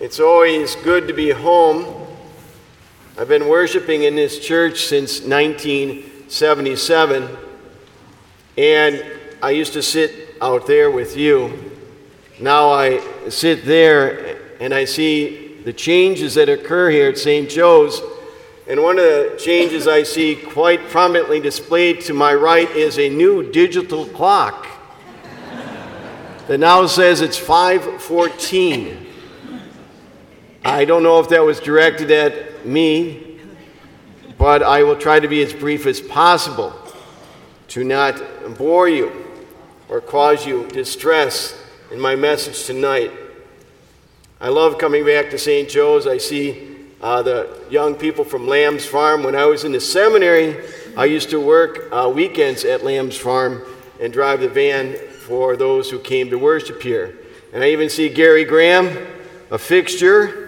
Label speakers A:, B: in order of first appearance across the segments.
A: It's always good to be home. I've been worshiping in this church since 1977, and I used to sit out there with you. Now I sit there and I see the changes that occur here at St. Joe's. And one of the changes I see quite prominently displayed to my right is a new digital clock that now says it's 514. I don't know if that was directed at me, but I will try to be as brief as possible to not bore you or cause you distress in my message tonight. I love coming back to St. Joe's. I see uh, the young people from Lamb's Farm. When I was in the seminary, I used to work uh, weekends at Lamb's Farm and drive the van for those who came to worship here. And I even see Gary Graham, a fixture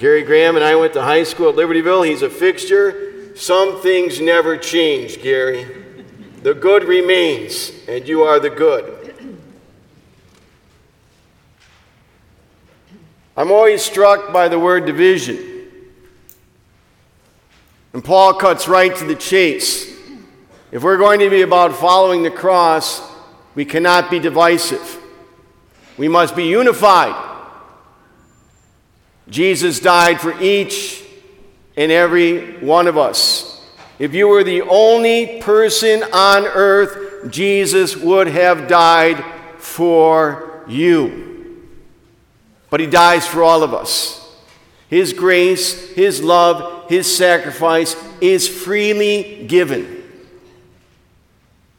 A: Gary Graham and I went to high school at Libertyville. He's a fixture. Some things never change, Gary. The good remains, and you are the good. I'm always struck by the word division. And Paul cuts right to the chase. If we're going to be about following the cross, we cannot be divisive. We must be unified. Jesus died for each and every one of us. If you were the only person on earth, Jesus would have died for you. But he dies for all of us. His grace, his love, his sacrifice is freely given.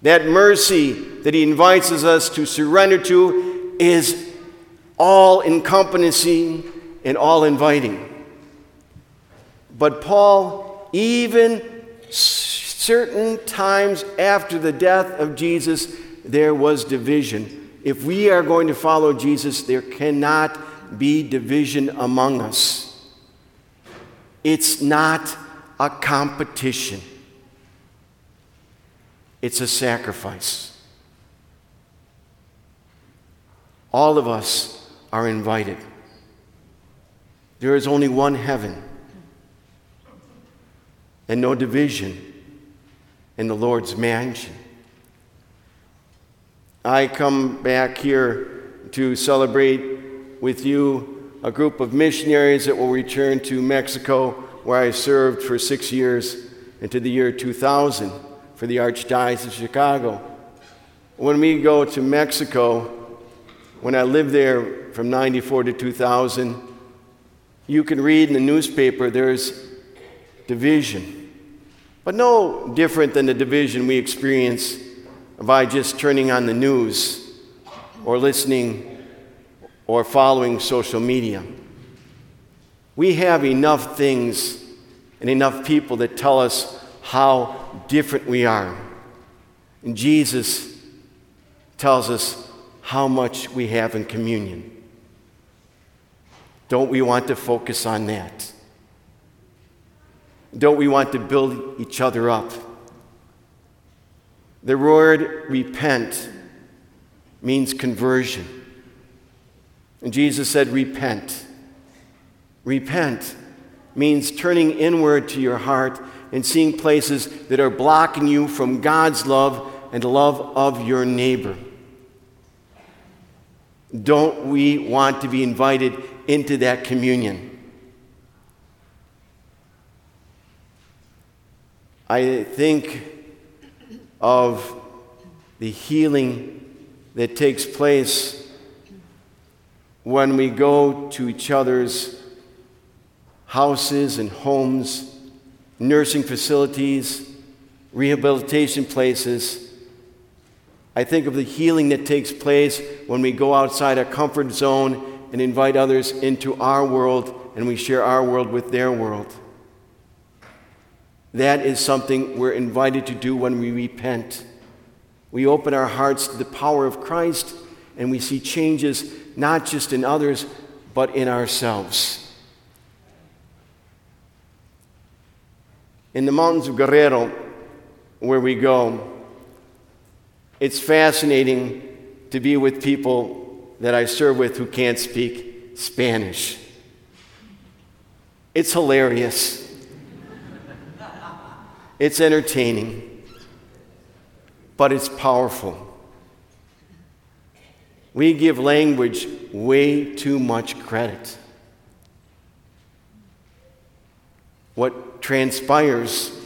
A: That mercy that he invites us to surrender to is all encompassing and all inviting. But Paul, even certain times after the death of Jesus, there was division. If we are going to follow Jesus, there cannot be division among us. It's not a competition, it's a sacrifice. All of us are invited. There is only one heaven and no division in the Lord's mansion. I come back here to celebrate with you a group of missionaries that will return to Mexico, where I served for six years, into the year 2000 for the Archdiocese of Chicago. When we go to Mexico, when I lived there from 94 to 2000, you can read in the newspaper there's division, but no different than the division we experience by just turning on the news or listening or following social media. We have enough things and enough people that tell us how different we are. And Jesus tells us how much we have in communion. Don't we want to focus on that? Don't we want to build each other up? The word repent means conversion. And Jesus said, Repent. Repent means turning inward to your heart and seeing places that are blocking you from God's love and the love of your neighbor. Don't we want to be invited into that communion. I think of the healing that takes place when we go to each other's houses and homes, nursing facilities, rehabilitation places. I think of the healing that takes place when we go outside our comfort zone and invite others into our world and we share our world with their world. That is something we're invited to do when we repent. We open our hearts to the power of Christ and we see changes not just in others, but in ourselves. In the mountains of Guerrero, where we go, it's fascinating to be with people that I serve with who can't speak Spanish. It's hilarious. It's entertaining, but it's powerful. We give language way too much credit. What transpires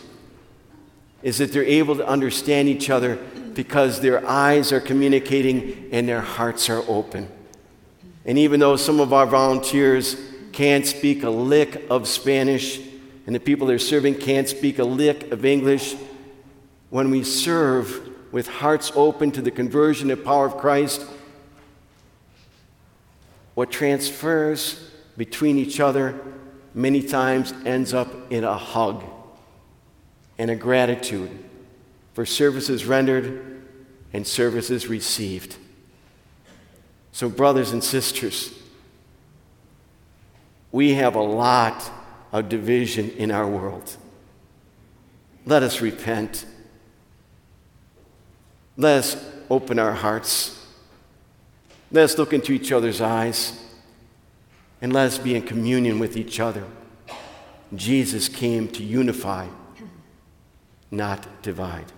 A: is that they're able to understand each other because their eyes are communicating and their hearts are open. And even though some of our volunteers can't speak a lick of Spanish, and the people they're serving can't speak a lick of English, when we serve with hearts open to the conversion and power of Christ, what transfers between each other many times ends up in a hug and a gratitude for services rendered and services received. So, brothers and sisters, we have a lot of division in our world. Let us repent. Let us open our hearts. Let us look into each other's eyes. And let us be in communion with each other. Jesus came to unify, not divide.